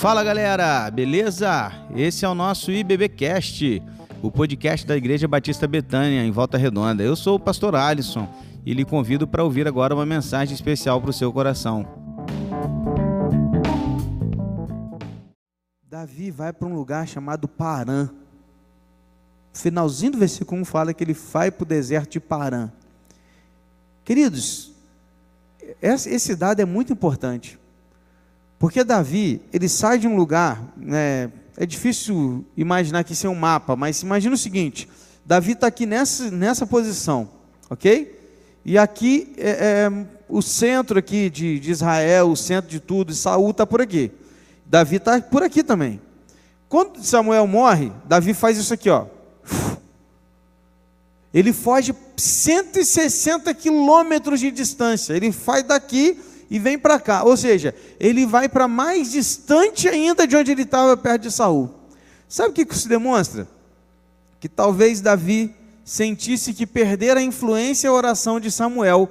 Fala galera, beleza? Esse é o nosso IBBcast, o podcast da Igreja Batista Betânia, em Volta Redonda. Eu sou o pastor Alisson e lhe convido para ouvir agora uma mensagem especial para o seu coração. Davi vai para um lugar chamado Parã. Finalzinho do versículo 1 fala que ele vai para o deserto de Parã. Queridos, esse dado é muito importante. Porque Davi, ele sai de um lugar, né, é difícil imaginar que isso é um mapa, mas imagina o seguinte: Davi está aqui nessa, nessa posição, ok? E aqui é, é, o centro aqui de, de, Israel, o centro de tudo, e Saul está por aqui. Davi está por aqui também. Quando Samuel morre, Davi faz isso aqui, ó. Ele foge 160 quilômetros de distância. Ele faz daqui e vem para cá. Ou seja, ele vai para mais distante ainda de onde ele estava, perto de Saul. Sabe o que isso demonstra? Que talvez Davi sentisse que perder a influência e a oração de Samuel,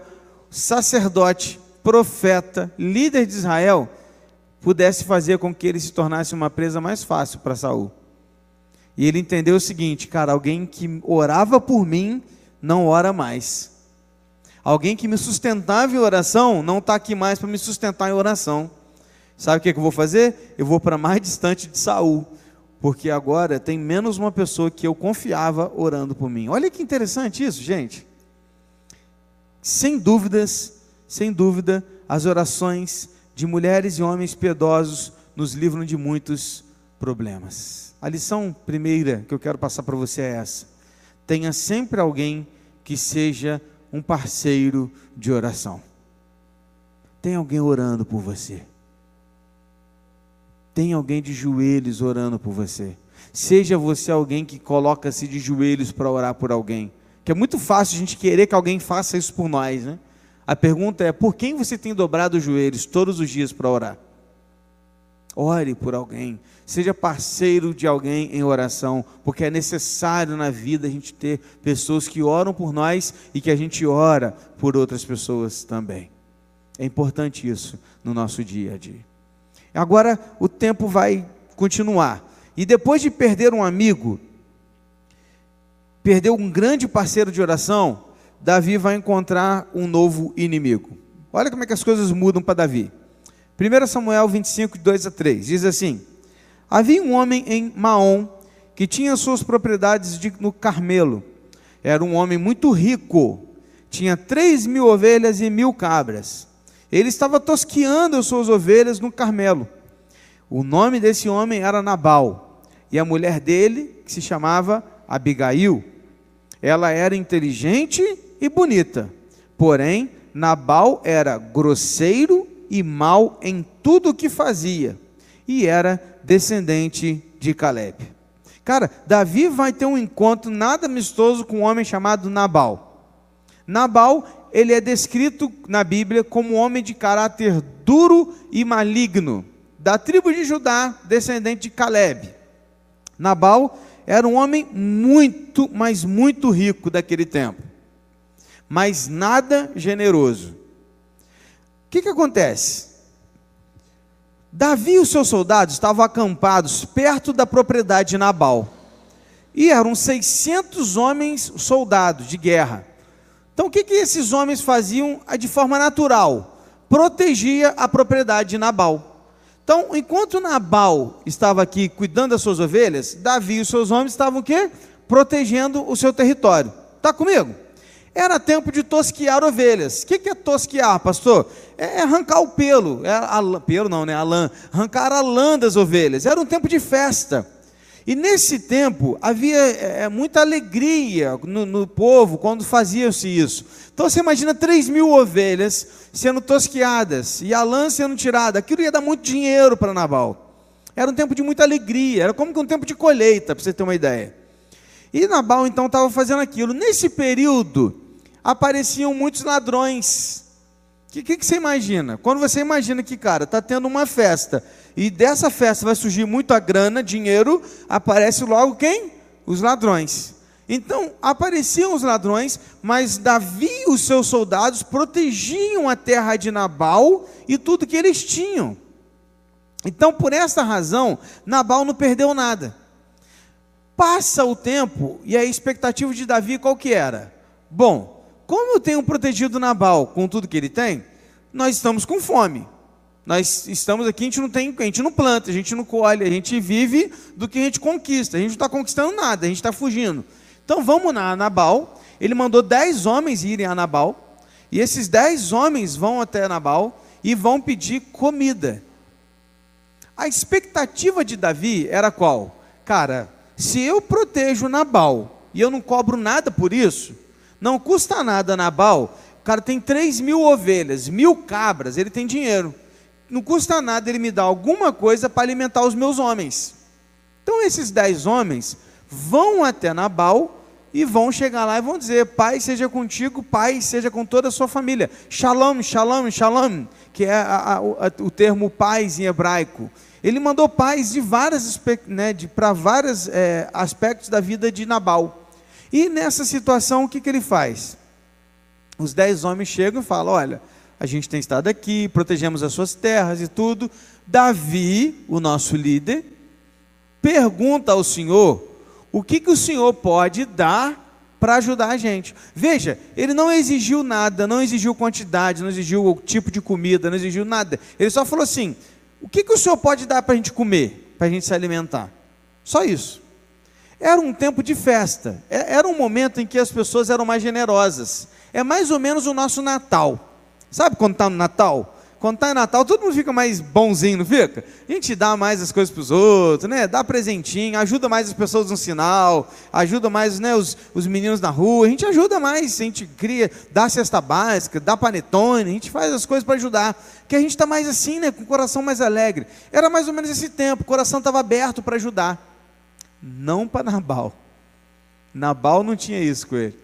sacerdote, profeta, líder de Israel, pudesse fazer com que ele se tornasse uma presa mais fácil para Saul. E ele entendeu o seguinte, cara, alguém que orava por mim não ora mais. Alguém que me sustentava em oração não está aqui mais para me sustentar em oração. Sabe o que, é que eu vou fazer? Eu vou para mais distante de Saul, porque agora tem menos uma pessoa que eu confiava orando por mim. Olha que interessante isso, gente. Sem dúvidas, sem dúvida, as orações de mulheres e homens piedosos nos livram de muitos problemas. A lição primeira que eu quero passar para você é essa: tenha sempre alguém que seja um parceiro de oração. Tem alguém orando por você. Tem alguém de joelhos orando por você. Seja você alguém que coloca-se de joelhos para orar por alguém. Que é muito fácil a gente querer que alguém faça isso por nós, né? A pergunta é: por quem você tem dobrado os joelhos todos os dias para orar? Ore por alguém, seja parceiro de alguém em oração, porque é necessário na vida a gente ter pessoas que oram por nós e que a gente ora por outras pessoas também. É importante isso no nosso dia a dia. Agora o tempo vai continuar. E depois de perder um amigo, perder um grande parceiro de oração, Davi vai encontrar um novo inimigo. Olha como é que as coisas mudam para Davi. 1 Samuel 25, 2 a 3, diz assim: Havia um homem em Maom que tinha suas propriedades de, no Carmelo. Era um homem muito rico, tinha três mil ovelhas e mil cabras. Ele estava tosqueando as suas ovelhas no Carmelo. O nome desse homem era Nabal, e a mulher dele, que se chamava Abigail. Ela era inteligente e bonita, porém, Nabal era grosseiro e mal em tudo o que fazia, e era descendente de Caleb. Cara, Davi vai ter um encontro nada amistoso com um homem chamado Nabal. Nabal, ele é descrito na Bíblia como um homem de caráter duro e maligno, da tribo de Judá, descendente de Caleb. Nabal era um homem muito, mas muito rico daquele tempo, mas nada generoso. O que, que acontece? Davi e os seus soldados estavam acampados perto da propriedade de Nabal. E eram 600 homens soldados de guerra. Então o que, que esses homens faziam de forma natural? Protegia a propriedade de Nabal. Então, enquanto Nabal estava aqui cuidando das suas ovelhas, Davi e os seus homens estavam o quê? Protegendo o seu território. Está comigo? Era tempo de tosquiar ovelhas. O que é tosquiar, pastor? É arrancar o pelo. É a, pelo não, né? A lã. Arrancar a lã das ovelhas. Era um tempo de festa. E nesse tempo havia é, é muita alegria no, no povo quando fazia-se isso. Então você imagina 3 mil ovelhas sendo tosquiadas e a lã sendo tirada. Aquilo ia dar muito dinheiro para Nabal. Era um tempo de muita alegria. Era como que um tempo de colheita, para você ter uma ideia. E Nabal então estava fazendo aquilo. Nesse período, apareciam muitos ladrões. O que, que, que, você imagina? Quando você imagina que, cara, está tendo uma festa e dessa festa vai surgir muita grana, dinheiro, aparece logo quem? Os ladrões. Então, apareciam os ladrões, mas Davi e os seus soldados protegiam a terra de Nabal e tudo que eles tinham. Então, por essa razão, Nabal não perdeu nada. Passa o tempo e a expectativa de Davi qual que era? Bom, como eu tenho protegido Nabal com tudo que ele tem, nós estamos com fome. Nós estamos aqui, a gente não tem, a gente não planta, a gente não colhe, a gente vive do que a gente conquista. A gente não está conquistando nada, a gente está fugindo. Então vamos na Nabal. Ele mandou dez homens irem a Nabal. E esses dez homens vão até Nabal e vão pedir comida. A expectativa de Davi era qual? Cara, se eu protejo Nabal e eu não cobro nada por isso, não custa nada Nabal. O cara tem 3 mil ovelhas, mil cabras, ele tem dinheiro. Não custa nada ele me dar alguma coisa para alimentar os meus homens. Então esses dez homens vão até Nabal e vão chegar lá e vão dizer: Pai seja contigo, Pai seja com toda a sua família. Shalom, shalom, shalom, que é a, a, o termo paz em hebraico. Ele mandou paz de várias, né, para vários é, aspectos da vida de Nabal. E nessa situação, o que, que ele faz? Os dez homens chegam e falam: Olha, a gente tem estado aqui, protegemos as suas terras e tudo. Davi, o nosso líder, pergunta ao Senhor o que, que o Senhor pode dar para ajudar a gente. Veja, ele não exigiu nada, não exigiu quantidade, não exigiu o tipo de comida, não exigiu nada. Ele só falou assim: o que, que o Senhor pode dar para a gente comer, para a gente se alimentar? Só isso. Era um tempo de festa, é, era um momento em que as pessoas eram mais generosas. É mais ou menos o nosso Natal. Sabe quando está no Natal? Quando está em Natal, todo mundo fica mais bonzinho, não fica? A gente dá mais as coisas para os outros, né? Dá presentinho, ajuda mais as pessoas no sinal, ajuda mais né, os, os meninos na rua, a gente ajuda mais, a gente cria, dá cesta básica, dá panetone, a gente faz as coisas para ajudar. Que a gente está mais assim, né? Com o coração mais alegre. Era mais ou menos esse tempo, o coração estava aberto para ajudar. Não para Nabal. Nabal não tinha isso com ele.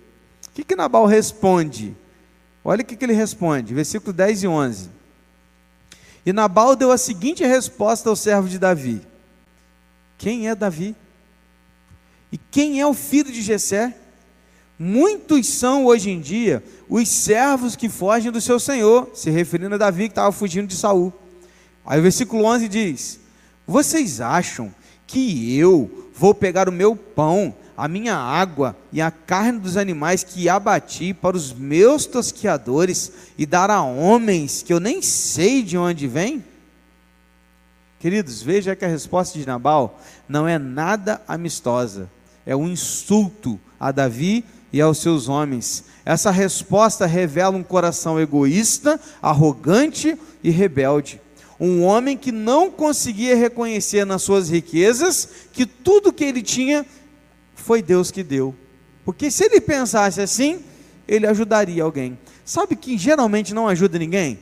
O que, que Nabal responde? Olha o que, que ele responde, versículo 10 e 11. E Nabal deu a seguinte resposta ao servo de Davi: Quem é Davi? E quem é o filho de Jessé? Muitos são hoje em dia os servos que fogem do seu senhor, se referindo a Davi que estava fugindo de Saul. Aí o versículo 11 diz: Vocês acham que eu vou pegar o meu pão a minha água e a carne dos animais que abati para os meus tosquiadores e dar a homens que eu nem sei de onde vem? Queridos, veja que a resposta de Nabal não é nada amistosa, é um insulto a Davi e aos seus homens. Essa resposta revela um coração egoísta, arrogante e rebelde. Um homem que não conseguia reconhecer nas suas riquezas que tudo que ele tinha foi Deus que deu. Porque se ele pensasse assim, ele ajudaria alguém. Sabe que geralmente não ajuda ninguém?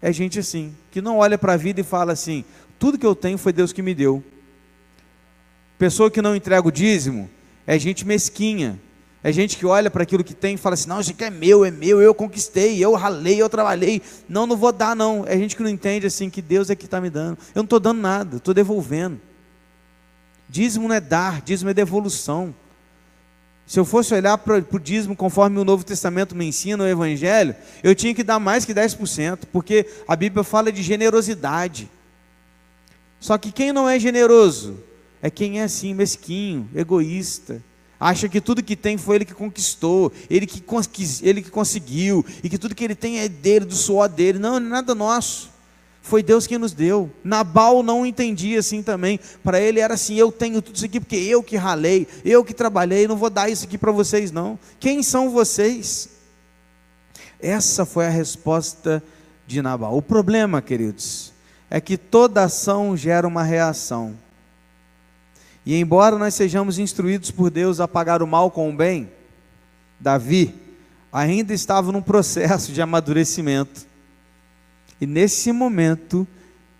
É gente assim, que não olha para a vida e fala assim: tudo que eu tenho foi Deus que me deu. Pessoa que não entrega o dízimo é gente mesquinha. É gente que olha para aquilo que tem e fala assim: não, isso aqui é meu, é meu, eu conquistei, eu ralei, eu trabalhei. Não, não vou dar, não. É gente que não entende assim que Deus é que está me dando. Eu não estou dando nada, estou devolvendo. Dízimo não é dar, dízimo é devolução. Se eu fosse olhar para o dízimo conforme o Novo Testamento me ensina, o Evangelho, eu tinha que dar mais que 10%, porque a Bíblia fala de generosidade. Só que quem não é generoso é quem é assim, mesquinho, egoísta, acha que tudo que tem foi ele que conquistou, ele que, ele que conseguiu, e que tudo que ele tem é dele, do suor dele. Não, é nada nosso. Foi Deus quem nos deu. Nabal não entendia assim também. Para ele era assim: eu tenho tudo isso aqui porque eu que ralei, eu que trabalhei, não vou dar isso aqui para vocês, não. Quem são vocês? Essa foi a resposta de Nabal. O problema, queridos, é que toda ação gera uma reação. E embora nós sejamos instruídos por Deus a pagar o mal com o bem, Davi ainda estava num processo de amadurecimento. E nesse momento,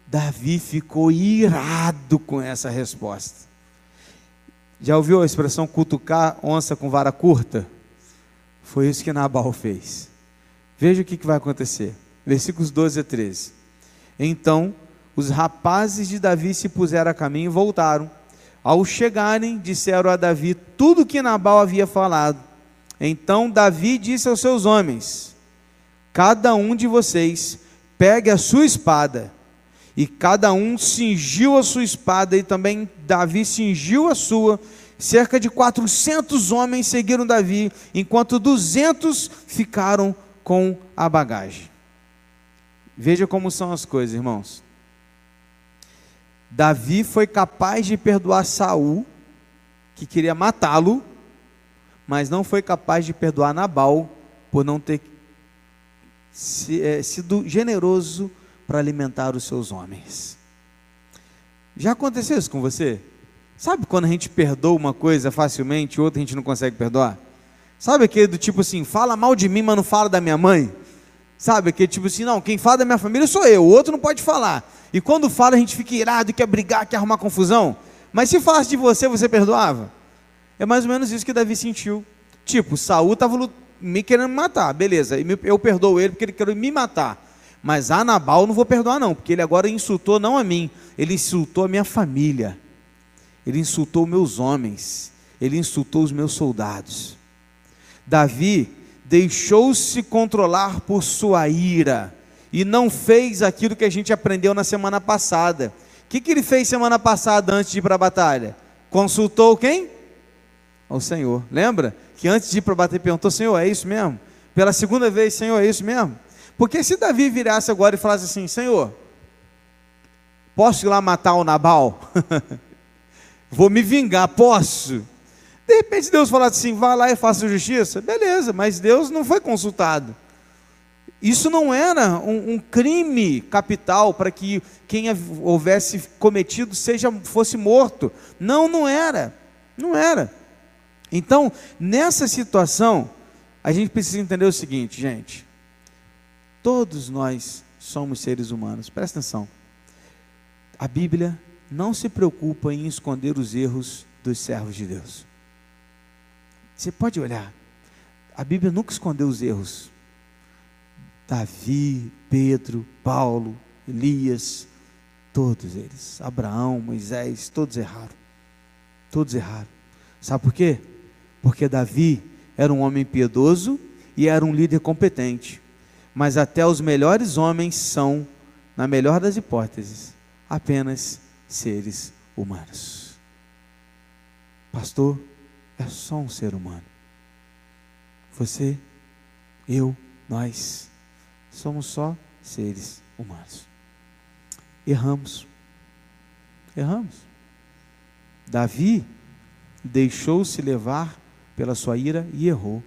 Davi ficou irado com essa resposta. Já ouviu a expressão cutucar onça com vara curta? Foi isso que Nabal fez. Veja o que vai acontecer. Versículos 12 a 13. Então os rapazes de Davi se puseram a caminho e voltaram. Ao chegarem, disseram a Davi tudo o que Nabal havia falado. Então Davi disse aos seus homens: Cada um de vocês pegue a sua espada E cada um cingiu a sua espada, e também Davi cingiu a sua. Cerca de 400 homens seguiram Davi, enquanto 200 ficaram com a bagagem. Veja como são as coisas, irmãos. Davi foi capaz de perdoar Saul, que queria matá-lo, mas não foi capaz de perdoar Nabal por não ter é, sido generoso para alimentar os seus homens. Já aconteceu isso com você? Sabe quando a gente perdoa uma coisa facilmente, outra a gente não consegue perdoar? Sabe aquele do tipo assim, fala mal de mim, mas não fala da minha mãe? Sabe aquele tipo assim, não, quem fala da minha família sou eu, o outro não pode falar. E quando fala a gente fica irado, quer brigar, quer arrumar confusão. Mas se falasse de você, você perdoava? É mais ou menos isso que Davi sentiu. Tipo, Saul estava me querendo matar, beleza, eu perdoo ele porque ele quer me matar. Mas a Nabal não vou perdoar, não, porque ele agora insultou não a mim, ele insultou a minha família, ele insultou meus homens, ele insultou os meus soldados. Davi deixou-se controlar por sua ira e não fez aquilo que a gente aprendeu na semana passada. O que, que ele fez semana passada antes de ir para a batalha? Consultou quem? O Senhor. Lembra? Que antes de ir para a batalha perguntou: Senhor, é isso mesmo? Pela segunda vez, Senhor, é isso mesmo? Porque se Davi virasse agora e falasse assim: Senhor, posso ir lá matar o Nabal? Vou me vingar, posso? De repente Deus falasse assim: vá lá e faça justiça. Beleza, mas Deus não foi consultado. Isso não era um, um crime capital para que quem houvesse cometido seja fosse morto. Não, não era. Não era. Então, nessa situação, a gente precisa entender o seguinte, gente. Todos nós somos seres humanos. Presta atenção. A Bíblia não se preocupa em esconder os erros dos servos de Deus. Você pode olhar. A Bíblia nunca escondeu os erros. Davi, Pedro, Paulo, Elias, todos eles, Abraão, Moisés, todos erraram. Todos erraram. Sabe por quê? Porque Davi era um homem piedoso e era um líder competente mas até os melhores homens são, na melhor das hipóteses, apenas seres humanos. Pastor, é só um ser humano. Você, eu, nós, somos só seres humanos. Erramos. Erramos. Davi deixou-se levar pela sua ira e errou.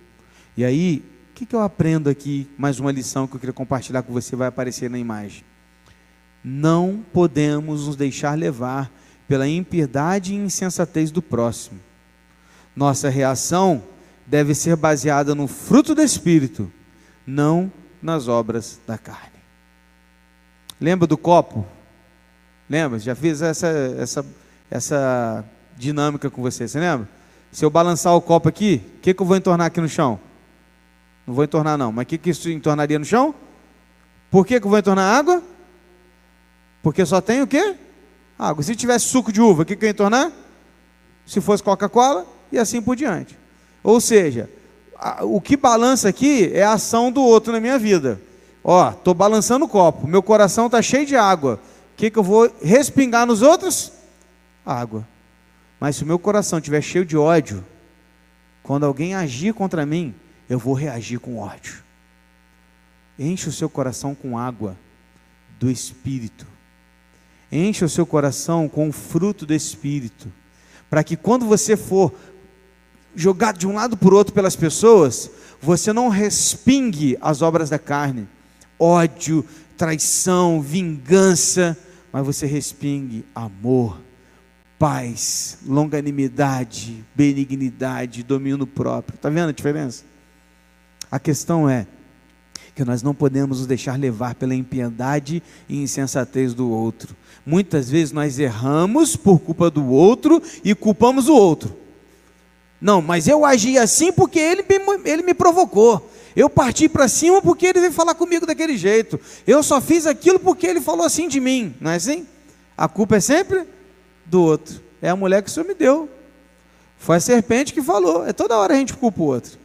E aí o que, que eu aprendo aqui? Mais uma lição que eu queria compartilhar com você, vai aparecer na imagem. Não podemos nos deixar levar pela impiedade e insensatez do próximo. Nossa reação deve ser baseada no fruto do Espírito, não nas obras da carne. Lembra do copo? Lembra? Já fiz essa, essa, essa dinâmica com você, você lembra? Se eu balançar o copo aqui, o que, que eu vou entornar aqui no chão? Não vou entornar não. Mas o que, que isso entornaria no chão? Por que, que eu vou entornar água? Porque só tem o quê? Água. Se tivesse suco de uva, o que, que eu ia entornar? Se fosse Coca-Cola e assim por diante. Ou seja, o que balança aqui é a ação do outro na minha vida. Ó, estou balançando o copo, meu coração está cheio de água. O que, que eu vou respingar nos outros? Água. Mas se o meu coração estiver cheio de ódio, quando alguém agir contra mim, eu vou reagir com ódio. Enche o seu coração com água do Espírito. Enche o seu coração com o fruto do Espírito. Para que quando você for jogado de um lado para o outro pelas pessoas, você não respingue as obras da carne, ódio, traição, vingança, mas você respingue amor, paz, longanimidade, benignidade, domínio próprio. Está vendo a diferença? A questão é que nós não podemos nos deixar levar pela impiedade e insensatez do outro. Muitas vezes nós erramos por culpa do outro e culpamos o outro. Não, mas eu agi assim porque ele me, ele me provocou. Eu parti para cima porque ele veio falar comigo daquele jeito. Eu só fiz aquilo porque ele falou assim de mim. Não é assim? A culpa é sempre do outro. É a mulher que o Senhor me deu. Foi a serpente que falou. É toda hora a gente culpa o outro.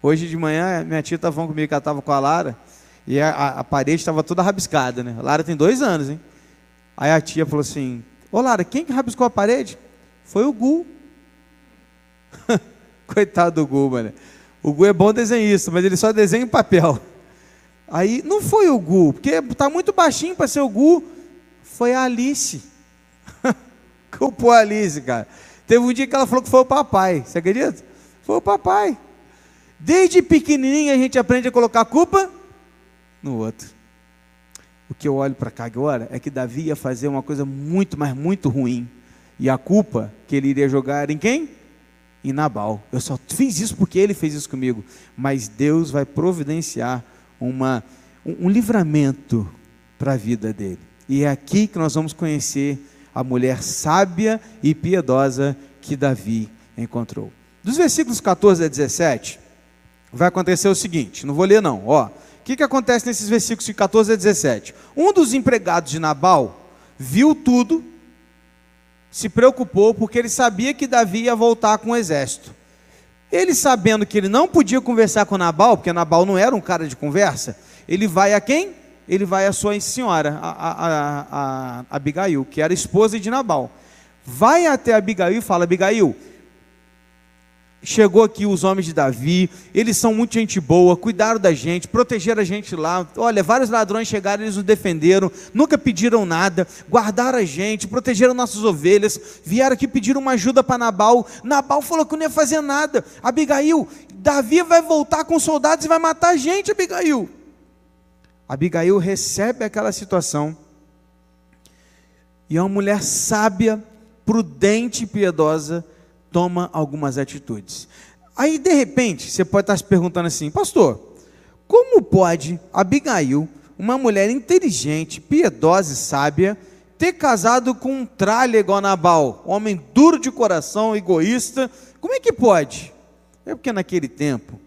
Hoje de manhã, minha tia estava comigo, que ela estava com a Lara, e a, a, a parede estava toda rabiscada, né? A Lara tem dois anos, hein? Aí a tia falou assim: Ô Lara, quem que rabiscou a parede? Foi o Gu. Coitado do Gu, mano. O Gu é bom desenhista, mas ele só desenha em papel. Aí não foi o Gu, porque está muito baixinho para ser o Gu. Foi a Alice. Culpou a Alice, cara. Teve um dia que ela falou que foi o papai. Você acredita? Foi o papai. Desde pequenininho a gente aprende a colocar a culpa no outro. O que eu olho para cá agora é que Davi ia fazer uma coisa muito, mas muito ruim. E a culpa que ele iria jogar em quem? Em Nabal. Eu só fiz isso porque ele fez isso comigo. Mas Deus vai providenciar uma, um, um livramento para a vida dele. E é aqui que nós vamos conhecer a mulher sábia e piedosa que Davi encontrou. Dos versículos 14 a 17, vai acontecer o seguinte: não vou ler, não, ó que, que acontece nesses versículos de 14 a 17? Um dos empregados de Nabal viu tudo, se preocupou, porque ele sabia que Davi ia voltar com o exército. Ele sabendo que ele não podia conversar com Nabal, porque Nabal não era um cara de conversa, ele vai a quem? Ele vai à sua senhora, a, a, a, a Abigail, que era esposa de Nabal. Vai até Abigail e fala: Abigail, chegou aqui os homens de Davi, eles são muito gente boa, cuidaram da gente, protegeram a gente lá. Olha, vários ladrões chegaram, eles nos defenderam, nunca pediram nada, guardaram a gente, protegeram nossas ovelhas, vieram aqui pedir uma ajuda para Nabal. Nabal falou que não ia fazer nada. Abigail, Davi vai voltar com soldados e vai matar a gente, Abigail. Abigail recebe aquela situação. E é uma mulher sábia, prudente e piedosa toma algumas atitudes. Aí, de repente, você pode estar se perguntando assim, pastor, como pode Abigail, uma mulher inteligente, piedosa e sábia, ter casado com um tralha igual Nabal, homem duro de coração, egoísta? Como é que pode? É porque naquele tempo,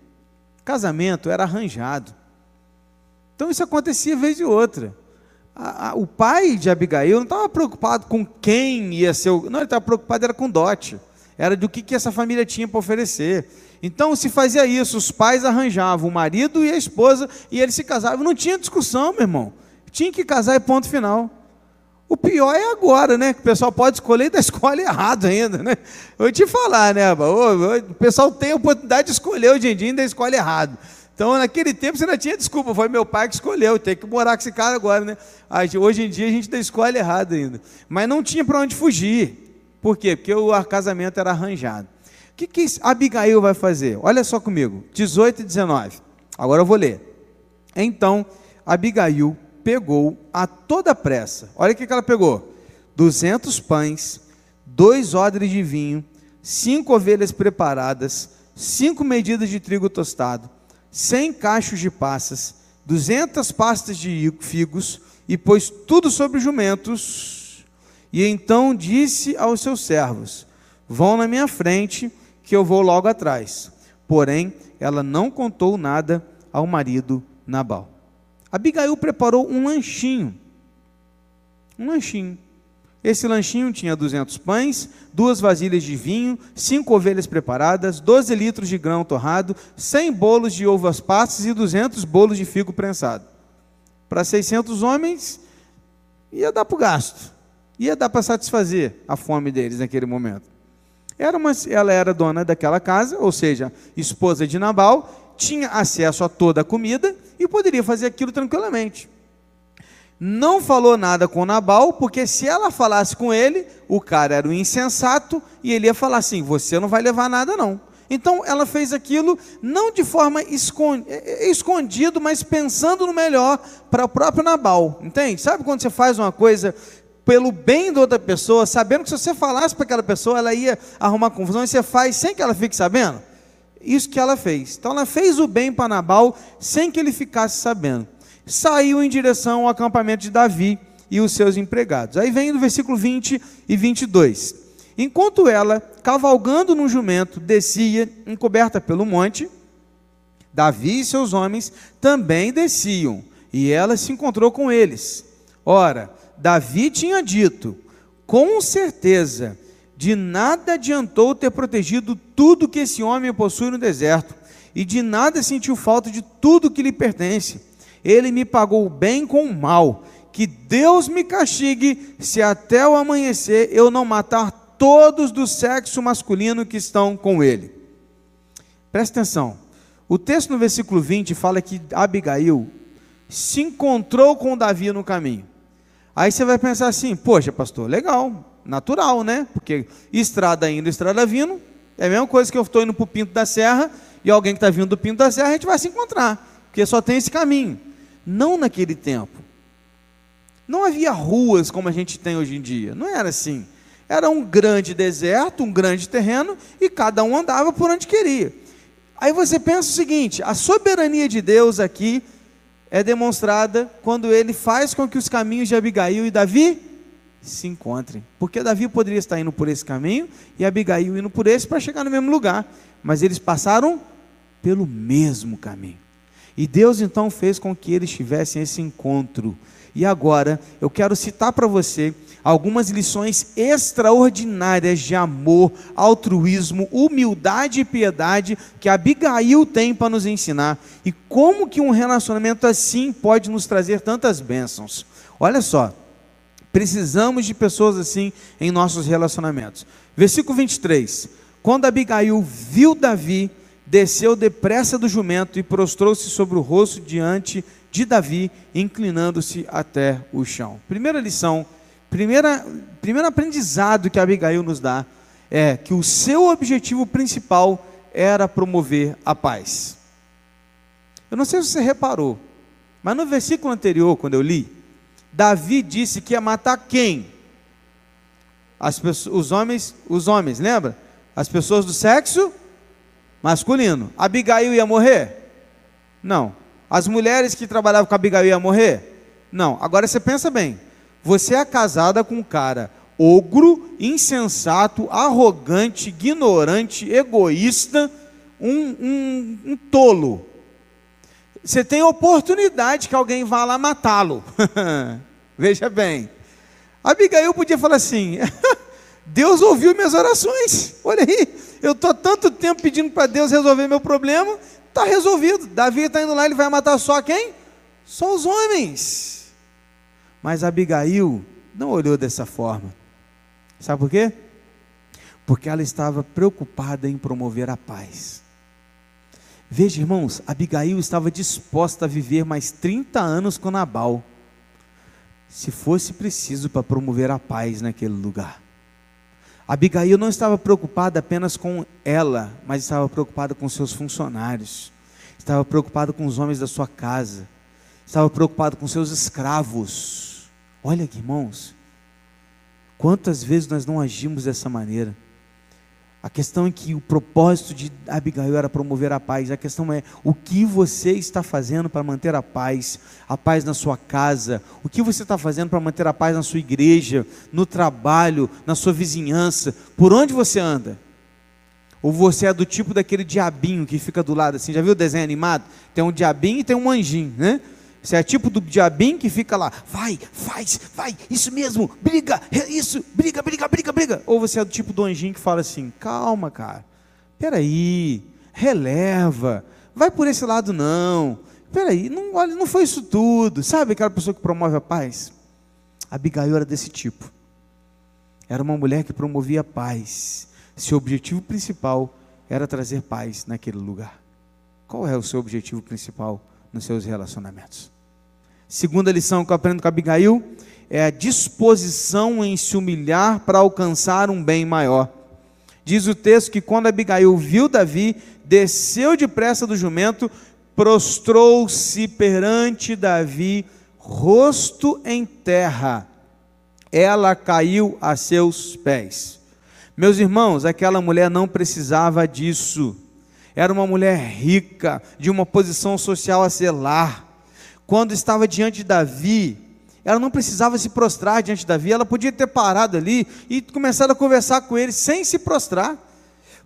casamento era arranjado. Então isso acontecia vez e outra. A, a, o pai de Abigail não estava preocupado com quem ia ser o. Não, ele estava preocupado era com dote era do que, que essa família tinha para oferecer. Então se fazia isso, os pais arranjavam o marido e a esposa e eles se casavam. Não tinha discussão, meu irmão. Tinha que casar e ponto final. O pior é agora, né? Que o pessoal pode escolher e dá escolhe errado ainda, né? Eu vou te falar, né? O pessoal tem a oportunidade de escolher hoje em dia e ainda escolhe errado. Então, naquele tempo você não tinha desculpa, foi meu pai que escolheu, tem que morar com esse cara agora, né? Hoje em dia a gente ainda escolhe errado ainda. Mas não tinha para onde fugir. Por quê? Porque o casamento era arranjado. O que, que Abigail vai fazer? Olha só comigo, 18 e 19. Agora eu vou ler. Então, Abigail pegou a toda pressa. Olha o que, que ela pegou: 200 pães, dois odres de vinho, cinco ovelhas preparadas, cinco medidas de trigo tostado, cem cachos de passas, duzentas pastas de figos, e pôs tudo sobre jumentos e então disse aos seus servos: Vão na minha frente, que eu vou logo atrás. Porém, ela não contou nada ao marido Nabal. Abigail preparou um lanchinho. Um lanchinho. Esse lanchinho tinha 200 pães, duas vasilhas de vinho, cinco ovelhas preparadas, 12 litros de grão torrado, 100 bolos de uvas passas e 200 bolos de figo prensado. Para 600 homens, ia dar para o gasto ia dar para satisfazer a fome deles naquele momento. Era uma, ela era dona daquela casa, ou seja, esposa de Nabal, tinha acesso a toda a comida e poderia fazer aquilo tranquilamente. Não falou nada com Nabal, porque se ela falasse com ele, o cara era um insensato e ele ia falar assim: Você não vai levar nada, não. Então ela fez aquilo não de forma escondido, mas pensando no melhor para o próprio Nabal, entende? Sabe quando você faz uma coisa pelo bem da outra pessoa, sabendo que se você falasse para aquela pessoa, ela ia arrumar confusão, e você faz sem que ela fique sabendo? Isso que ela fez. Então ela fez o bem para Nabal sem que ele ficasse sabendo. Saiu em direção ao acampamento de Davi e os seus empregados. Aí vem no versículo 20 e 22. Enquanto ela, cavalgando no jumento, descia, encoberta pelo monte, Davi e seus homens também desciam, e ela se encontrou com eles. Ora, Davi tinha dito: com certeza, de nada adiantou ter protegido tudo que esse homem possui no deserto, e de nada sentiu falta de tudo que lhe pertence. Ele me pagou o bem com o mal, que Deus me castigue se até o amanhecer eu não matar todos do sexo masculino que estão com ele. Presta atenção. O texto no versículo 20 fala que Abigail se encontrou com Davi no caminho. Aí você vai pensar assim: poxa, pastor, legal, natural, né? Porque estrada indo, estrada vindo, é a mesma coisa que eu estou indo para o Pinto da Serra e alguém que está vindo do Pinto da Serra, a gente vai se encontrar, porque só tem esse caminho. Não naquele tempo. Não havia ruas como a gente tem hoje em dia, não era assim. Era um grande deserto, um grande terreno, e cada um andava por onde queria. Aí você pensa o seguinte: a soberania de Deus aqui é demonstrada quando ele faz com que os caminhos de Abigail e Davi se encontrem. Porque Davi poderia estar indo por esse caminho e Abigail indo por esse para chegar no mesmo lugar, mas eles passaram pelo mesmo caminho. E Deus então fez com que eles tivessem esse encontro. E agora eu quero citar para você algumas lições extraordinárias de amor, altruísmo, humildade e piedade que Abigail tem para nos ensinar e como que um relacionamento assim pode nos trazer tantas bênçãos. Olha só, precisamos de pessoas assim em nossos relacionamentos. Versículo 23. Quando Abigail viu Davi, desceu depressa do jumento e prostrou-se sobre o rosto diante de Davi, inclinando-se até o chão. Primeira lição Primeira, primeiro aprendizado que Abigail nos dá é que o seu objetivo principal era promover a paz. Eu não sei se você reparou, mas no versículo anterior, quando eu li, Davi disse que ia matar quem? As pessoas, os homens, os homens, lembra? As pessoas do sexo masculino. Abigail ia morrer? Não. As mulheres que trabalhavam com Abigail iam morrer? Não. Agora você pensa bem. Você é casada com um cara ogro, insensato, arrogante, ignorante, egoísta, um, um, um tolo. Você tem oportunidade que alguém vá lá matá-lo. Veja bem. Abigail podia falar assim: Deus ouviu minhas orações. Olha aí, eu estou tanto tempo pedindo para Deus resolver meu problema, está resolvido. Davi está indo lá, ele vai matar só quem? Só os homens. Mas Abigail não olhou dessa forma. Sabe por quê? Porque ela estava preocupada em promover a paz. Veja, irmãos, Abigail estava disposta a viver mais 30 anos com Nabal, se fosse preciso para promover a paz naquele lugar. Abigail não estava preocupada apenas com ela, mas estava preocupada com seus funcionários, estava preocupada com os homens da sua casa, estava preocupada com seus escravos Olha aqui, irmãos, quantas vezes nós não agimos dessa maneira? A questão é que o propósito de Abigail era promover a paz. A questão é o que você está fazendo para manter a paz, a paz na sua casa, o que você está fazendo para manter a paz na sua igreja, no trabalho, na sua vizinhança, por onde você anda? Ou você é do tipo daquele diabinho que fica do lado assim, já viu o desenho animado? Tem um diabinho e tem um anjinho, né? Você é tipo do diabinho que fica lá, vai, faz, vai, isso mesmo, briga, isso, briga, briga, briga, briga. Ou você é do tipo do anjinho que fala assim, calma, cara, peraí, releva, vai por esse lado não, peraí, não, olha, não foi isso tudo. Sabe aquela pessoa que promove a paz? Abigail era desse tipo. Era uma mulher que promovia a paz. Seu objetivo principal era trazer paz naquele lugar. Qual é o seu objetivo principal? Nos seus relacionamentos. Segunda lição que eu aprendo com Abigail é a disposição em se humilhar para alcançar um bem maior. Diz o texto que quando Abigail viu Davi, desceu depressa do jumento, prostrou-se perante Davi, rosto em terra. Ela caiu a seus pés. Meus irmãos, aquela mulher não precisava disso era uma mulher rica, de uma posição social a zelar. Quando estava diante de Davi, ela não precisava se prostrar diante de Davi, ela podia ter parado ali e começado a conversar com ele sem se prostrar.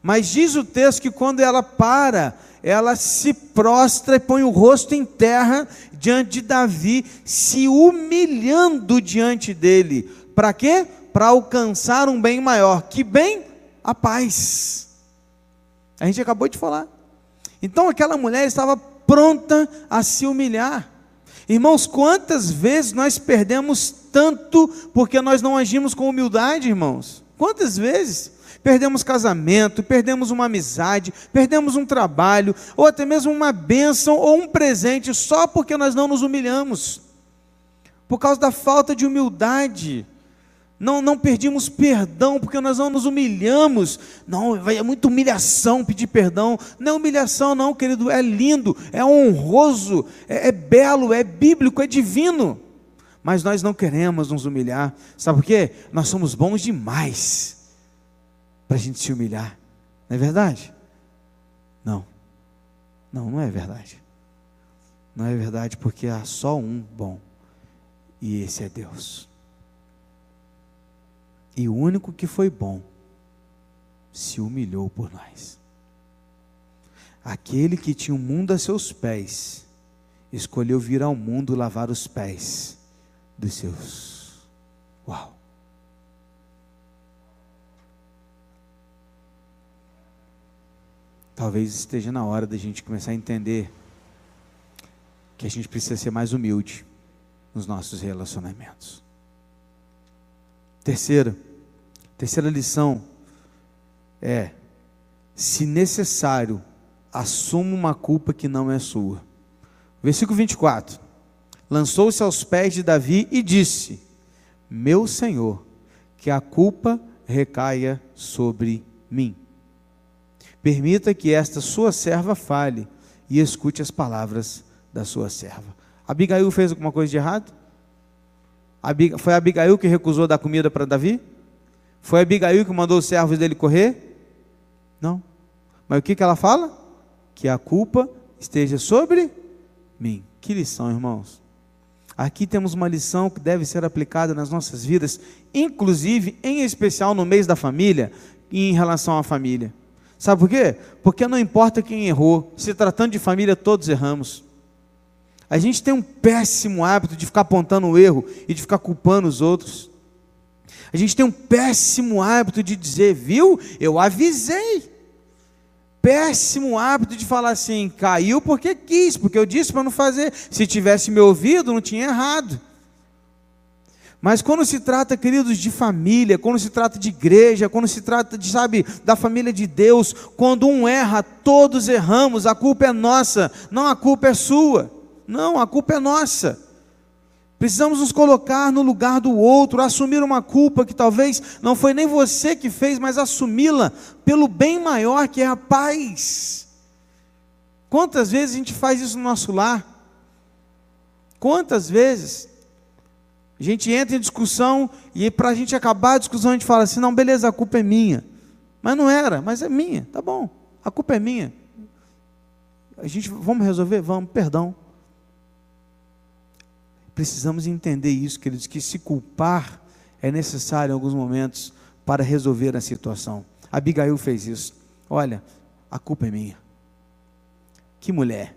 Mas diz o texto que quando ela para, ela se prostra e põe o rosto em terra diante de Davi, se humilhando diante dele. Para quê? Para alcançar um bem maior. Que bem? A paz. A gente acabou de falar. Então aquela mulher estava pronta a se humilhar. Irmãos, quantas vezes nós perdemos tanto porque nós não agimos com humildade, irmãos? Quantas vezes? Perdemos casamento, perdemos uma amizade, perdemos um trabalho, ou até mesmo uma bênção ou um presente, só porque nós não nos humilhamos, por causa da falta de humildade. Não, não perdimos perdão porque nós não nos humilhamos. Não, é muita humilhação pedir perdão. Não é humilhação, não, querido. É lindo, é honroso, é, é belo, é bíblico, é divino. Mas nós não queremos nos humilhar. Sabe por quê? Nós somos bons demais para a gente se humilhar. Não é verdade? Não. Não, não é verdade. Não é verdade porque há só um bom. E esse é Deus. E o único que foi bom se humilhou por nós. Aquele que tinha o mundo a seus pés, escolheu vir ao mundo lavar os pés dos seus. Uau! Talvez esteja na hora da gente começar a entender que a gente precisa ser mais humilde nos nossos relacionamentos. Terceira, terceira lição é: se necessário, assuma uma culpa que não é sua. Versículo 24: Lançou-se aos pés de Davi e disse: Meu senhor, que a culpa recaia sobre mim. Permita que esta sua serva fale e escute as palavras da sua serva. Abigail fez alguma coisa de errado? Foi Abigail que recusou dar comida para Davi? Foi Abigail que mandou os servos dele correr? Não. Mas o que, que ela fala? Que a culpa esteja sobre mim. Que lição, irmãos. Aqui temos uma lição que deve ser aplicada nas nossas vidas, inclusive, em especial no mês da família e em relação à família. Sabe por quê? Porque não importa quem errou, se tratando de família, todos erramos. A gente tem um péssimo hábito de ficar apontando o erro e de ficar culpando os outros. A gente tem um péssimo hábito de dizer, viu? Eu avisei. Péssimo hábito de falar assim, caiu porque quis, porque eu disse para não fazer. Se tivesse me ouvido, não tinha errado. Mas quando se trata, queridos, de família, quando se trata de igreja, quando se trata de, sabe, da família de Deus, quando um erra, todos erramos, a culpa é nossa, não a culpa é sua. Não, a culpa é nossa. Precisamos nos colocar no lugar do outro, assumir uma culpa que talvez não foi nem você que fez, mas assumi-la pelo bem maior que é a paz. Quantas vezes a gente faz isso no nosso lar? Quantas vezes a gente entra em discussão e para a gente acabar a discussão a gente fala assim: não, beleza, a culpa é minha. Mas não era, mas é minha, tá bom, a culpa é minha. A gente, vamos resolver? Vamos, perdão. Precisamos entender isso, queridos, que se culpar é necessário em alguns momentos para resolver a situação. Abigail fez isso. Olha, a culpa é minha. Que mulher.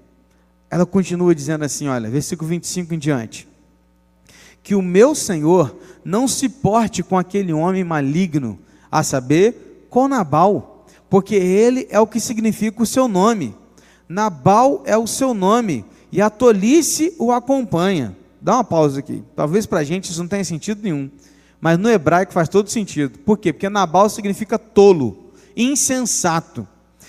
Ela continua dizendo assim, olha, versículo 25 em diante. Que o meu Senhor não se porte com aquele homem maligno, a saber, com Nabal, porque ele é o que significa o seu nome. Nabal é o seu nome, e a tolice o acompanha. Dá uma pausa aqui. Talvez para a gente isso não tenha sentido nenhum. Mas no hebraico faz todo sentido. Por quê? Porque Nabal significa tolo, insensato.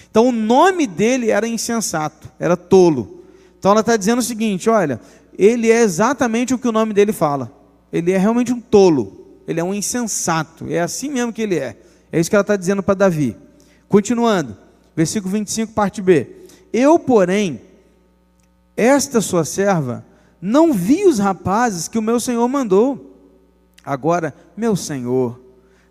Então o nome dele era insensato, era tolo. Então ela está dizendo o seguinte: olha, ele é exatamente o que o nome dele fala. Ele é realmente um tolo. Ele é um insensato. É assim mesmo que ele é. É isso que ela está dizendo para Davi. Continuando, versículo 25, parte B. Eu, porém, esta sua serva, não vi os rapazes que o meu senhor mandou. Agora, meu senhor,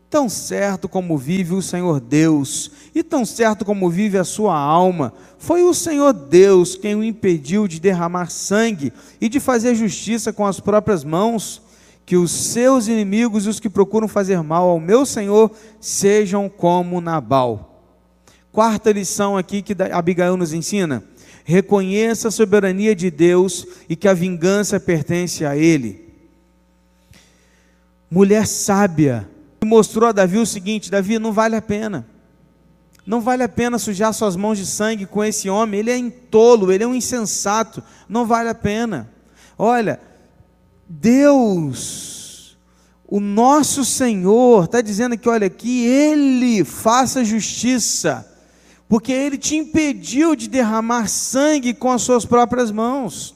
tão certo como vive o Senhor Deus, e tão certo como vive a sua alma, foi o Senhor Deus quem o impediu de derramar sangue e de fazer justiça com as próprias mãos, que os seus inimigos e os que procuram fazer mal ao meu Senhor sejam como Nabal. Quarta lição aqui que Abigail nos ensina reconheça a soberania de Deus e que a vingança pertence a Ele. Mulher sábia, mostrou a Davi o seguinte: Davi, não vale a pena. Não vale a pena sujar suas mãos de sangue com esse homem, ele é intolo, ele é um insensato, não vale a pena. Olha, Deus, o nosso Senhor, está dizendo que, olha, que Ele faça justiça, porque Ele te impediu de derramar sangue com as suas próprias mãos.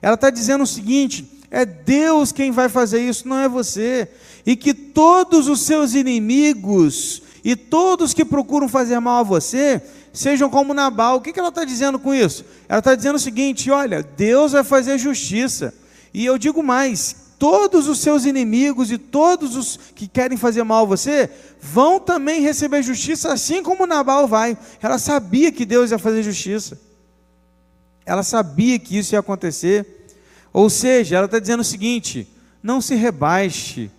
Ela está dizendo o seguinte: é Deus quem vai fazer isso, não é você. E que todos os seus inimigos e todos que procuram fazer mal a você sejam como Nabal. O que ela está dizendo com isso? Ela está dizendo o seguinte: olha, Deus vai fazer justiça. E eu digo mais: todos os seus inimigos e todos os que querem fazer mal a você vão também receber justiça, assim como Nabal vai. Ela sabia que Deus ia fazer justiça. Ela sabia que isso ia acontecer. Ou seja, ela está dizendo o seguinte: não se rebaixe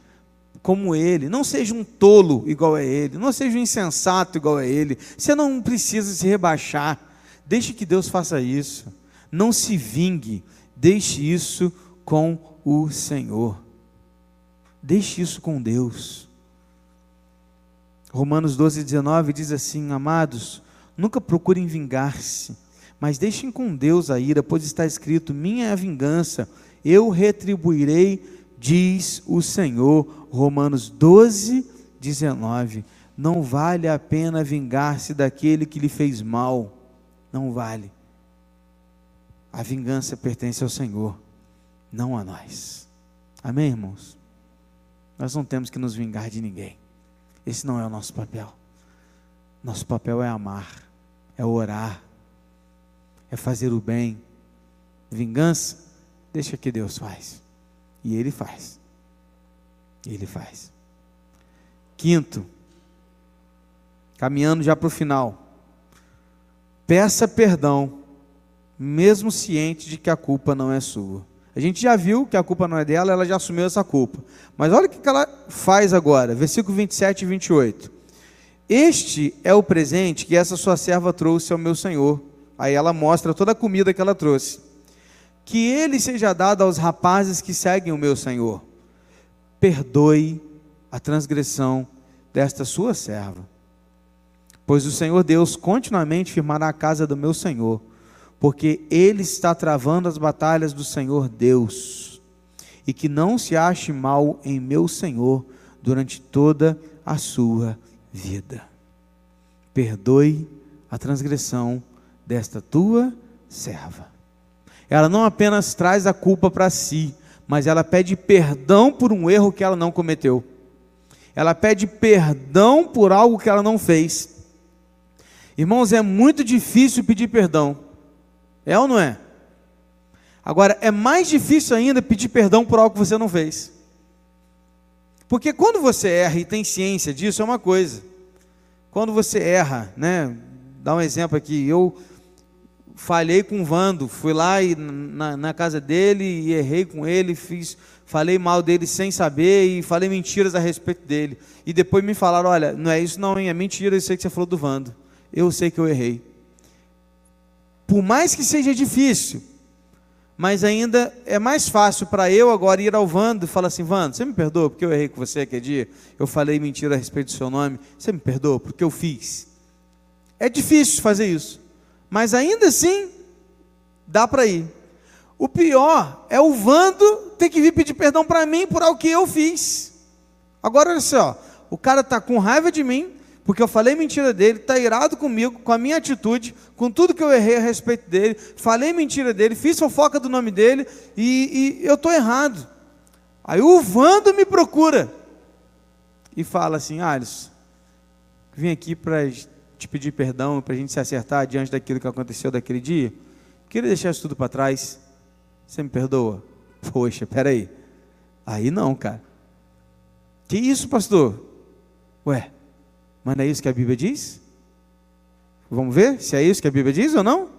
como ele, não seja um tolo igual a ele, não seja um insensato igual a ele. Você não precisa se rebaixar. Deixe que Deus faça isso. Não se vingue. Deixe isso com o Senhor. Deixe isso com Deus. Romanos 12, 19 diz assim: Amados, nunca procurem vingar-se, mas deixem com Deus a ira, pois está escrito: Minha é a vingança, eu retribuirei, diz o Senhor. Romanos 12, 19. Não vale a pena vingar-se daquele que lhe fez mal. Não vale. A vingança pertence ao Senhor não a nós. Amém, irmãos? Nós não temos que nos vingar de ninguém. Esse não é o nosso papel. Nosso papel é amar, é orar, é fazer o bem. Vingança, deixa que Deus faz. E Ele faz. Ele faz. Quinto, caminhando já para o final. Peça perdão, mesmo ciente de que a culpa não é sua. A gente já viu que a culpa não é dela, ela já assumiu essa culpa. Mas olha o que ela faz agora, versículo 27 e 28. Este é o presente que essa sua serva trouxe ao meu senhor. Aí ela mostra toda a comida que ela trouxe. Que ele seja dado aos rapazes que seguem o meu senhor. Perdoe a transgressão desta sua serva. Pois o Senhor Deus continuamente firmará a casa do meu senhor porque ele está travando as batalhas do Senhor Deus, e que não se ache mal em meu Senhor durante toda a sua vida. Perdoe a transgressão desta tua serva. Ela não apenas traz a culpa para si, mas ela pede perdão por um erro que ela não cometeu. Ela pede perdão por algo que ela não fez. Irmãos, é muito difícil pedir perdão. É ou não é? Agora, é mais difícil ainda pedir perdão por algo que você não fez. Porque quando você erra e tem ciência disso, é uma coisa. Quando você erra, né? Dá um exemplo aqui. Eu falhei com o Vando, fui lá e, na, na, casa dele e errei com ele, fiz, falei mal dele sem saber e falei mentiras a respeito dele. E depois me falaram: olha, não é isso, não, hein? é mentira, eu sei que você falou do Vando. Eu sei que eu errei por mais que seja difícil, mas ainda é mais fácil para eu agora ir ao Vando e falar assim: Vando, você me perdoa porque eu errei com você aquele dia? Eu falei mentira a respeito do seu nome. Você me perdoa porque eu fiz? É difícil fazer isso, mas ainda assim dá para ir. O pior é o Vando ter que vir pedir perdão para mim por algo que eu fiz. Agora olha só, o cara está com raiva de mim, porque eu falei mentira dele, está irado comigo, com a minha atitude, com tudo que eu errei a respeito dele, falei mentira dele, fiz fofoca do nome dele e, e eu estou errado. Aí o Vando me procura e fala assim: Alisson, vim aqui para te pedir perdão, para a gente se acertar diante daquilo que aconteceu daquele dia. Queria deixar isso tudo para trás. Você me perdoa? Poxa, peraí. Aí não, cara. Que isso, pastor? Ué, mas não é isso que a Bíblia diz? Vamos ver se é isso que a Bíblia diz ou não?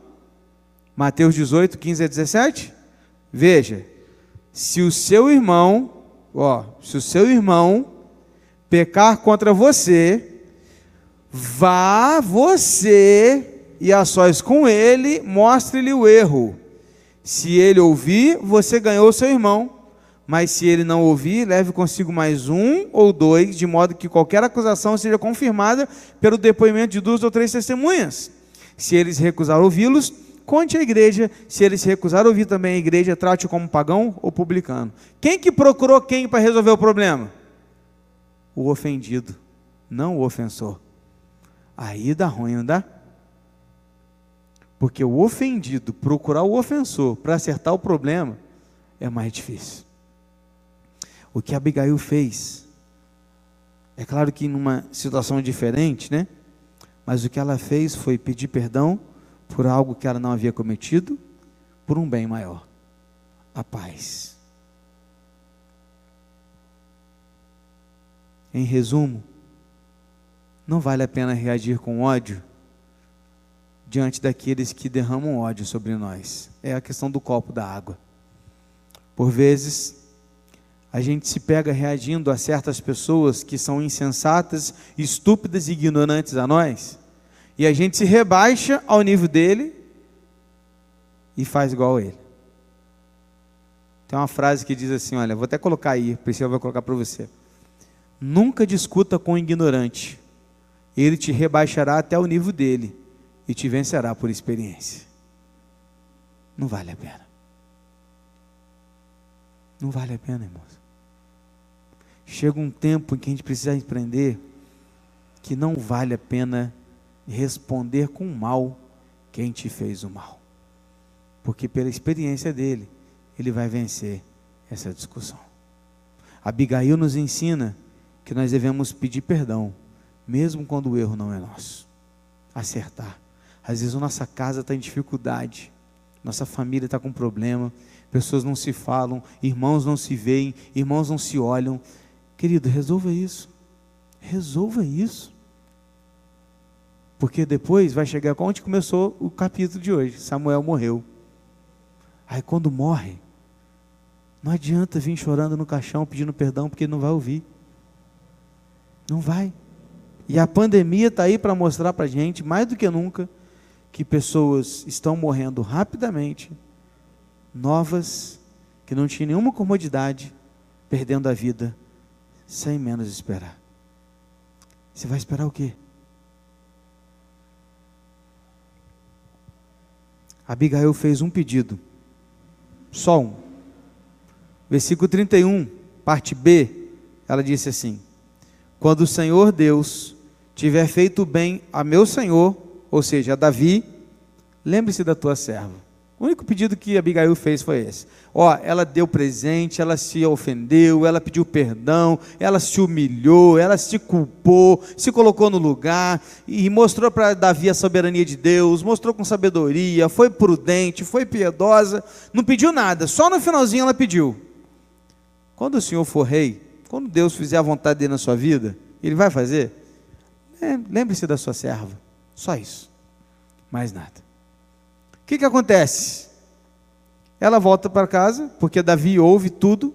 Mateus 18, 15 a 17. Veja, se o seu irmão, ó, se o seu irmão pecar contra você, vá você e a sós com ele, mostre-lhe o erro. Se ele ouvir, você ganhou seu irmão. Mas se ele não ouvir, leve consigo mais um ou dois, de modo que qualquer acusação seja confirmada pelo depoimento de duas ou três testemunhas. Se eles recusar ouvi-los, conte à igreja. Se ele se recusar ouvir também a igreja, trate-o como pagão ou publicano. Quem que procurou quem para resolver o problema? O ofendido, não o ofensor. Aí dá ruim, não dá? Porque o ofendido procurar o ofensor para acertar o problema é mais difícil. O que Abigail fez, é claro que numa situação diferente, né? Mas o que ela fez foi pedir perdão por algo que ela não havia cometido, por um bem maior a paz. Em resumo, não vale a pena reagir com ódio diante daqueles que derramam ódio sobre nós. É a questão do copo da água. Por vezes, a gente se pega reagindo a certas pessoas que são insensatas, estúpidas e ignorantes a nós, e a gente se rebaixa ao nível dele e faz igual a ele. Tem uma frase que diz assim: olha, vou até colocar aí, Priscila vai colocar para você. Nunca discuta com o ignorante, ele te rebaixará até o nível dele e te vencerá por experiência. Não vale a pena. Não vale a pena, irmãos. Chega um tempo em que a gente precisa aprender que não vale a pena responder com mal quem te fez o mal. Porque pela experiência dele, ele vai vencer essa discussão. Abigail nos ensina que nós devemos pedir perdão, mesmo quando o erro não é nosso. Acertar. Às vezes a nossa casa está em dificuldade, nossa família está com problema, pessoas não se falam, irmãos não se veem, irmãos não se olham. Querido, resolva isso. Resolva isso. Porque depois vai chegar onde começou o capítulo de hoje. Samuel morreu. Aí quando morre, não adianta vir chorando no caixão pedindo perdão, porque não vai ouvir. Não vai. E a pandemia está aí para mostrar para a gente, mais do que nunca, que pessoas estão morrendo rapidamente, novas, que não tinham nenhuma comodidade, perdendo a vida sem menos esperar. Você vai esperar o quê? Abigail fez um pedido, só um. Versículo 31, parte B, ela disse assim: Quando o Senhor Deus tiver feito bem a meu Senhor, ou seja, a Davi, lembre-se da tua serva. O único pedido que Abigail fez foi esse. Ó, ela deu presente, ela se ofendeu, ela pediu perdão, ela se humilhou, ela se culpou, se colocou no lugar e mostrou para Davi a soberania de Deus, mostrou com sabedoria, foi prudente, foi piedosa, não pediu nada, só no finalzinho ela pediu. Quando o Senhor for rei, quando Deus fizer a vontade dele na sua vida, ele vai fazer? É, Lembre-se da sua serva, só isso, mais nada. O que, que acontece? Ela volta para casa, porque Davi ouve tudo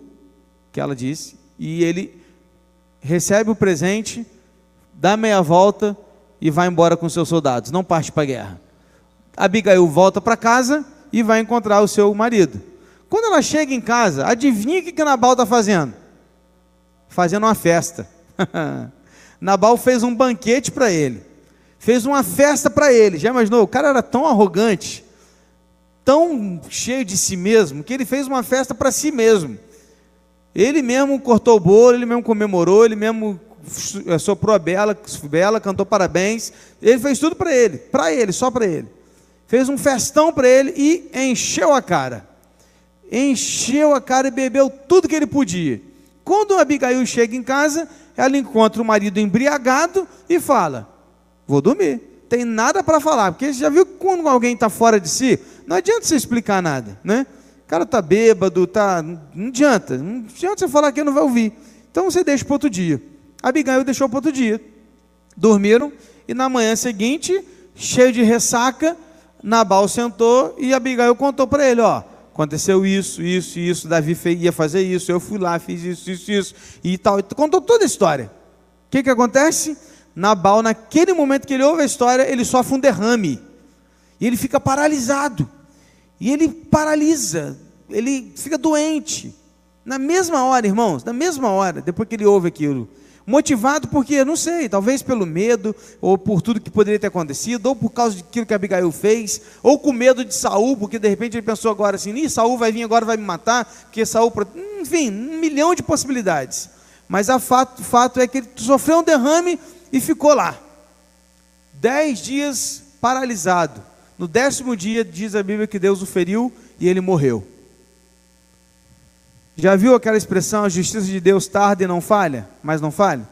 que ela disse, e ele recebe o presente, dá meia volta e vai embora com seus soldados, não parte para a guerra. Abigail volta para casa e vai encontrar o seu marido. Quando ela chega em casa, adivinha o que, que Nabal está fazendo? Fazendo uma festa. Nabal fez um banquete para ele, fez uma festa para ele. Já imaginou? O cara era tão arrogante tão cheio de si mesmo que ele fez uma festa para si mesmo. Ele mesmo cortou o bolo, ele mesmo comemorou, ele mesmo eh, soprou a bela, bela cantou parabéns. Ele fez tudo para ele, para ele, só para ele. Fez um festão para ele e encheu a cara. Encheu a cara e bebeu tudo que ele podia. Quando Abigail chega em casa, ela encontra o marido embriagado e fala: Vou dormir. Tem nada para falar, porque você já viu que quando alguém está fora de si, não adianta você explicar nada, né? O cara está bêbado, tá, não adianta, não adianta você falar que não vai ouvir. Então você deixa para outro dia. Abigail deixou para outro dia. Dormiram e na manhã seguinte, cheio de ressaca, Nabal sentou e Abigail contou para ele, ó, aconteceu isso, isso, isso, Davi ia fazer isso, eu fui lá, fiz isso, isso, isso e tal. Contou toda a história. O que, que acontece? Nabal, naquele momento que ele ouve a história, ele sofre um derrame. E ele fica paralisado. E ele paralisa, ele fica doente. Na mesma hora, irmãos, na mesma hora, depois que ele ouve aquilo, Motivado porque, não sei, talvez pelo medo, ou por tudo que poderia ter acontecido, ou por causa daquilo que Abigail fez, ou com medo de Saul, porque de repente ele pensou agora assim, Ih, Saul vai vir agora vai me matar, porque Saul. Enfim, um milhão de possibilidades. Mas o fato, fato é que ele sofreu um derrame e ficou lá. Dez dias paralisado. No décimo dia, diz a Bíblia que Deus o feriu e ele morreu. Já viu aquela expressão, a justiça de Deus tarda e não falha, mas não falha?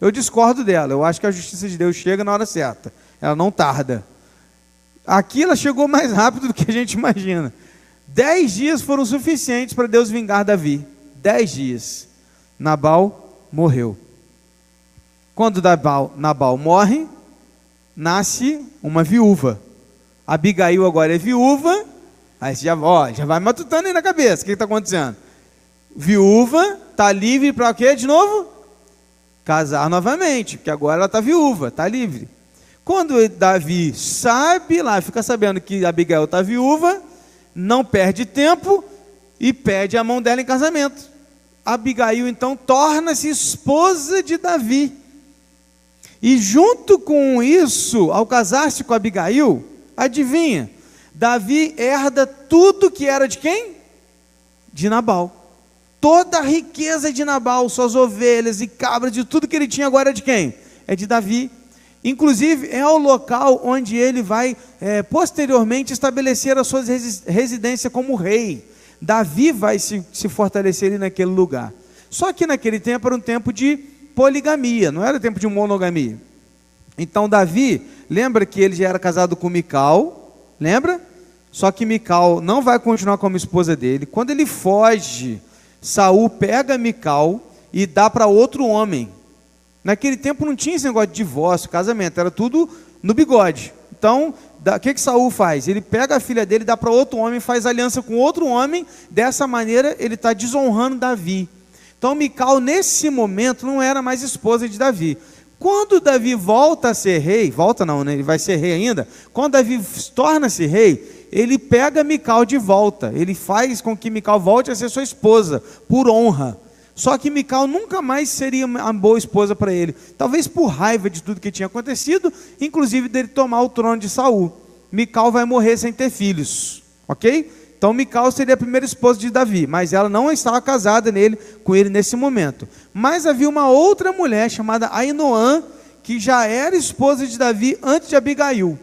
Eu discordo dela, eu acho que a justiça de Deus chega na hora certa, ela não tarda. Aqui ela chegou mais rápido do que a gente imagina. Dez dias foram suficientes para Deus vingar Davi. Dez dias. Nabal morreu. Quando Nabal, morre, nasce uma viúva. Abigail agora é viúva. Aí já, ó, já vai matutando aí na cabeça. O que está acontecendo? Viúva, está livre para quê de novo? Casar novamente, porque agora ela está viúva, está livre. Quando Davi sabe lá, fica sabendo que Abigail está viúva, não perde tempo e pede a mão dela em casamento. Abigail então torna-se esposa de Davi. E junto com isso, ao casar-se com Abigail, adivinha, Davi herda tudo que era de quem? De Nabal. Toda a riqueza de Nabal, suas ovelhas e cabras, de tudo que ele tinha agora é de quem? É de Davi. Inclusive, é o local onde ele vai é, posteriormente estabelecer a sua residência como rei. Davi vai se, se fortalecer naquele lugar. Só que naquele tempo era um tempo de poligamia, não era tempo de monogamia. Então, Davi, lembra que ele já era casado com Mical, lembra? Só que Mical não vai continuar como esposa dele. Quando ele foge, Saul pega Mical e dá para outro homem. Naquele tempo não tinha esse negócio de divórcio, casamento, era tudo no bigode. Então, o que, que Saul faz? Ele pega a filha dele, dá para outro homem, faz aliança com outro homem, dessa maneira ele está desonrando Davi. Então, Mical, nesse momento, não era mais esposa de Davi. Quando Davi volta a ser rei, volta não, né? ele vai ser rei ainda. Quando Davi torna-se rei, ele pega Mical de volta. Ele faz com que Mical volte a ser sua esposa, por honra. Só que Mical nunca mais seria uma boa esposa para ele. Talvez por raiva de tudo que tinha acontecido, inclusive dele tomar o trono de Saul. Mical vai morrer sem ter filhos. Ok? Então Mical seria a primeira esposa de Davi, mas ela não estava casada nele, com ele nesse momento. Mas havia uma outra mulher chamada Ainoã, que já era esposa de Davi antes de Abigail.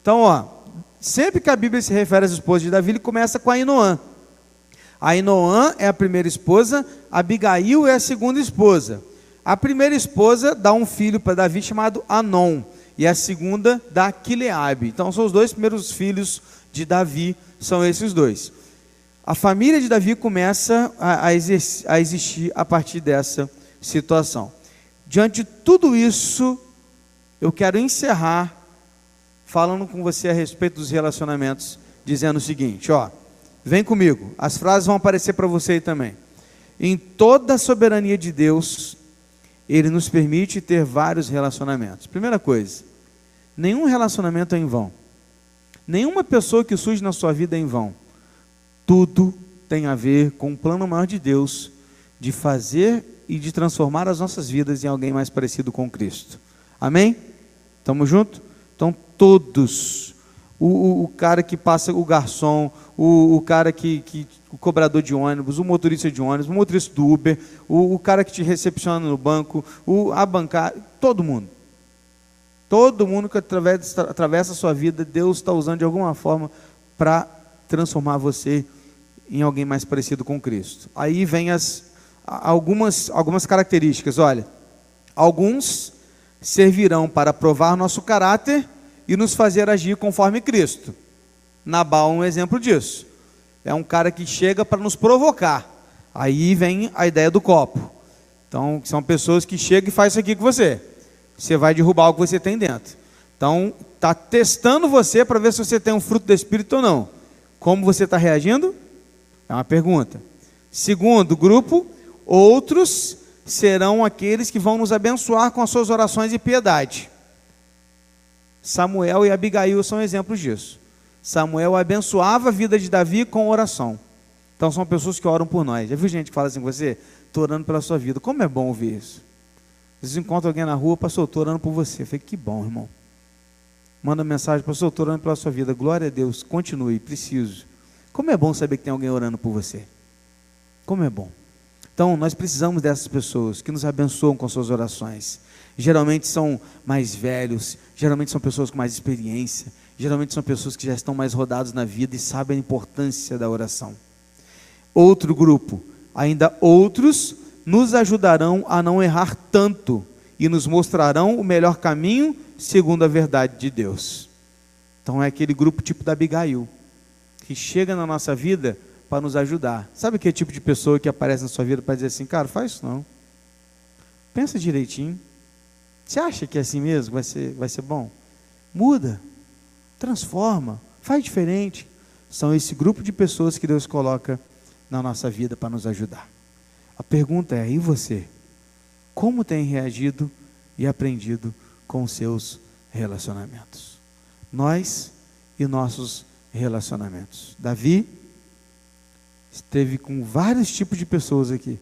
Então, ó, sempre que a Bíblia se refere às esposas de Davi, ele começa com Ainoã. Ainoã é a primeira esposa, Abigail é a segunda esposa. A primeira esposa dá um filho para Davi chamado Anon, e a segunda dá Quileabe. Então são os dois primeiros filhos de Davi, são esses dois. A família de Davi começa a, a, a existir a partir dessa situação. Diante de tudo isso, eu quero encerrar falando com você a respeito dos relacionamentos, dizendo o seguinte, ó, Vem comigo, as frases vão aparecer para você aí também. Em toda a soberania de Deus, Ele nos permite ter vários relacionamentos. Primeira coisa, nenhum relacionamento é em vão. Nenhuma pessoa que surge na sua vida é em vão. Tudo tem a ver com o plano maior de Deus de fazer e de transformar as nossas vidas em alguém mais parecido com Cristo. Amém? Estamos juntos? Então, todos o, o, o, cara que passa, o garçom, o, o cara que, que, o cobrador de ônibus, o motorista de ônibus, o motorista do Uber, o, cara que te recepciona no banco, a bancária, todo mundo. Todo mundo que atravessa, a sua vida, Deus está usando de alguma forma para transformar você em alguém mais parecido com Cristo. Aí vem as, algumas, algumas características. Olha, alguns servirão para provar nosso caráter e nos fazer agir conforme Cristo. Nabal é um exemplo disso. É um cara que chega para nos provocar. Aí vem a ideia do copo. Então, são pessoas que chegam e fazem isso aqui com você. Você vai derrubar o que você tem dentro. Então, está testando você para ver se você tem um fruto do Espírito ou não. Como você está reagindo? É uma pergunta. Segundo grupo, outros serão aqueles que vão nos abençoar com as suas orações e piedade. Samuel e Abigail são exemplos disso. Samuel abençoava a vida de Davi com oração. Então são pessoas que oram por nós. Já viu gente que fala assim com você? Estou orando pela sua vida. Como é bom ouvir isso. Às vezes encontra alguém na rua, pastor, estou orando por você. Eu falei, que bom, irmão. Manda mensagem, pastor, estou orando pela sua vida. Glória a Deus, continue, preciso. Como é bom saber que tem alguém orando por você. Como é bom. Então, nós precisamos dessas pessoas que nos abençoam com suas orações. Geralmente são mais velhos, geralmente são pessoas com mais experiência, geralmente são pessoas que já estão mais rodados na vida e sabem a importância da oração. Outro grupo, ainda outros nos ajudarão a não errar tanto e nos mostrarão o melhor caminho segundo a verdade de Deus. Então é aquele grupo tipo da Abigail, que chega na nossa vida para nos ajudar. Sabe aquele tipo de pessoa que aparece na sua vida para dizer assim, cara, faz isso não. Pensa direitinho. Você acha que é assim mesmo? Vai ser, vai ser bom? Muda, transforma, faz diferente. São esse grupo de pessoas que Deus coloca na nossa vida para nos ajudar. A pergunta é: e você? Como tem reagido e aprendido com seus relacionamentos? Nós e nossos relacionamentos. Davi esteve com vários tipos de pessoas aqui.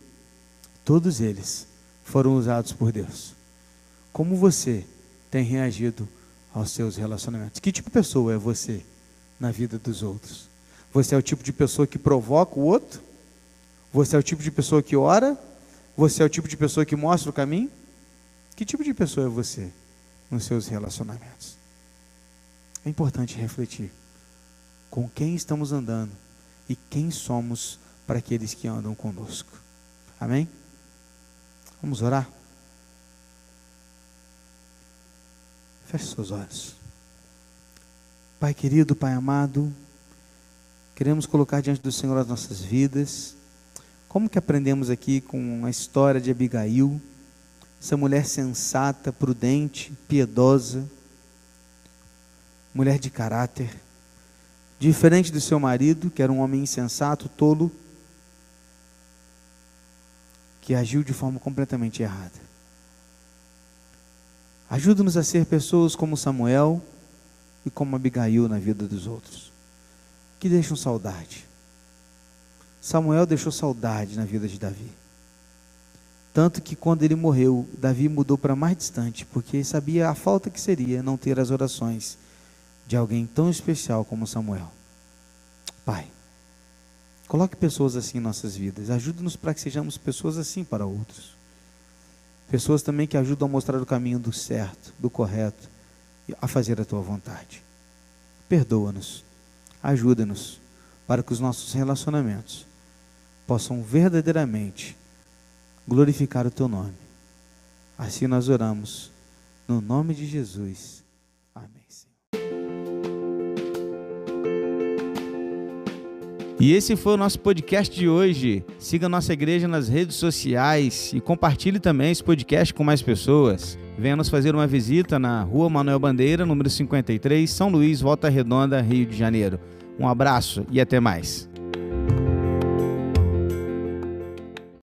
Todos eles foram usados por Deus. Como você tem reagido aos seus relacionamentos? Que tipo de pessoa é você na vida dos outros? Você é o tipo de pessoa que provoca o outro? Você é o tipo de pessoa que ora? Você é o tipo de pessoa que mostra o caminho? Que tipo de pessoa é você nos seus relacionamentos? É importante refletir com quem estamos andando e quem somos para aqueles que andam conosco. Amém? Vamos orar? Feche seus olhos. Pai querido, Pai amado, queremos colocar diante do Senhor as nossas vidas como que aprendemos aqui com a história de Abigail, essa mulher sensata, prudente, piedosa, mulher de caráter, diferente do seu marido, que era um homem insensato, tolo, que agiu de forma completamente errada. Ajuda-nos a ser pessoas como Samuel e como Abigail na vida dos outros, que deixam saudade Samuel deixou saudade na vida de Davi. Tanto que quando ele morreu, Davi mudou para mais distante, porque sabia a falta que seria não ter as orações de alguém tão especial como Samuel. Pai, coloque pessoas assim em nossas vidas, ajude-nos para que sejamos pessoas assim para outros. Pessoas também que ajudam a mostrar o caminho do certo, do correto, a fazer a tua vontade. Perdoa-nos, ajuda-nos para que os nossos relacionamentos possam verdadeiramente glorificar o teu nome. Assim nós oramos, no nome de Jesus. Amém. E esse foi o nosso podcast de hoje. Siga nossa igreja nas redes sociais e compartilhe também esse podcast com mais pessoas. Venha nos fazer uma visita na Rua Manuel Bandeira, número 53, São Luís, Volta Redonda, Rio de Janeiro. Um abraço e até mais.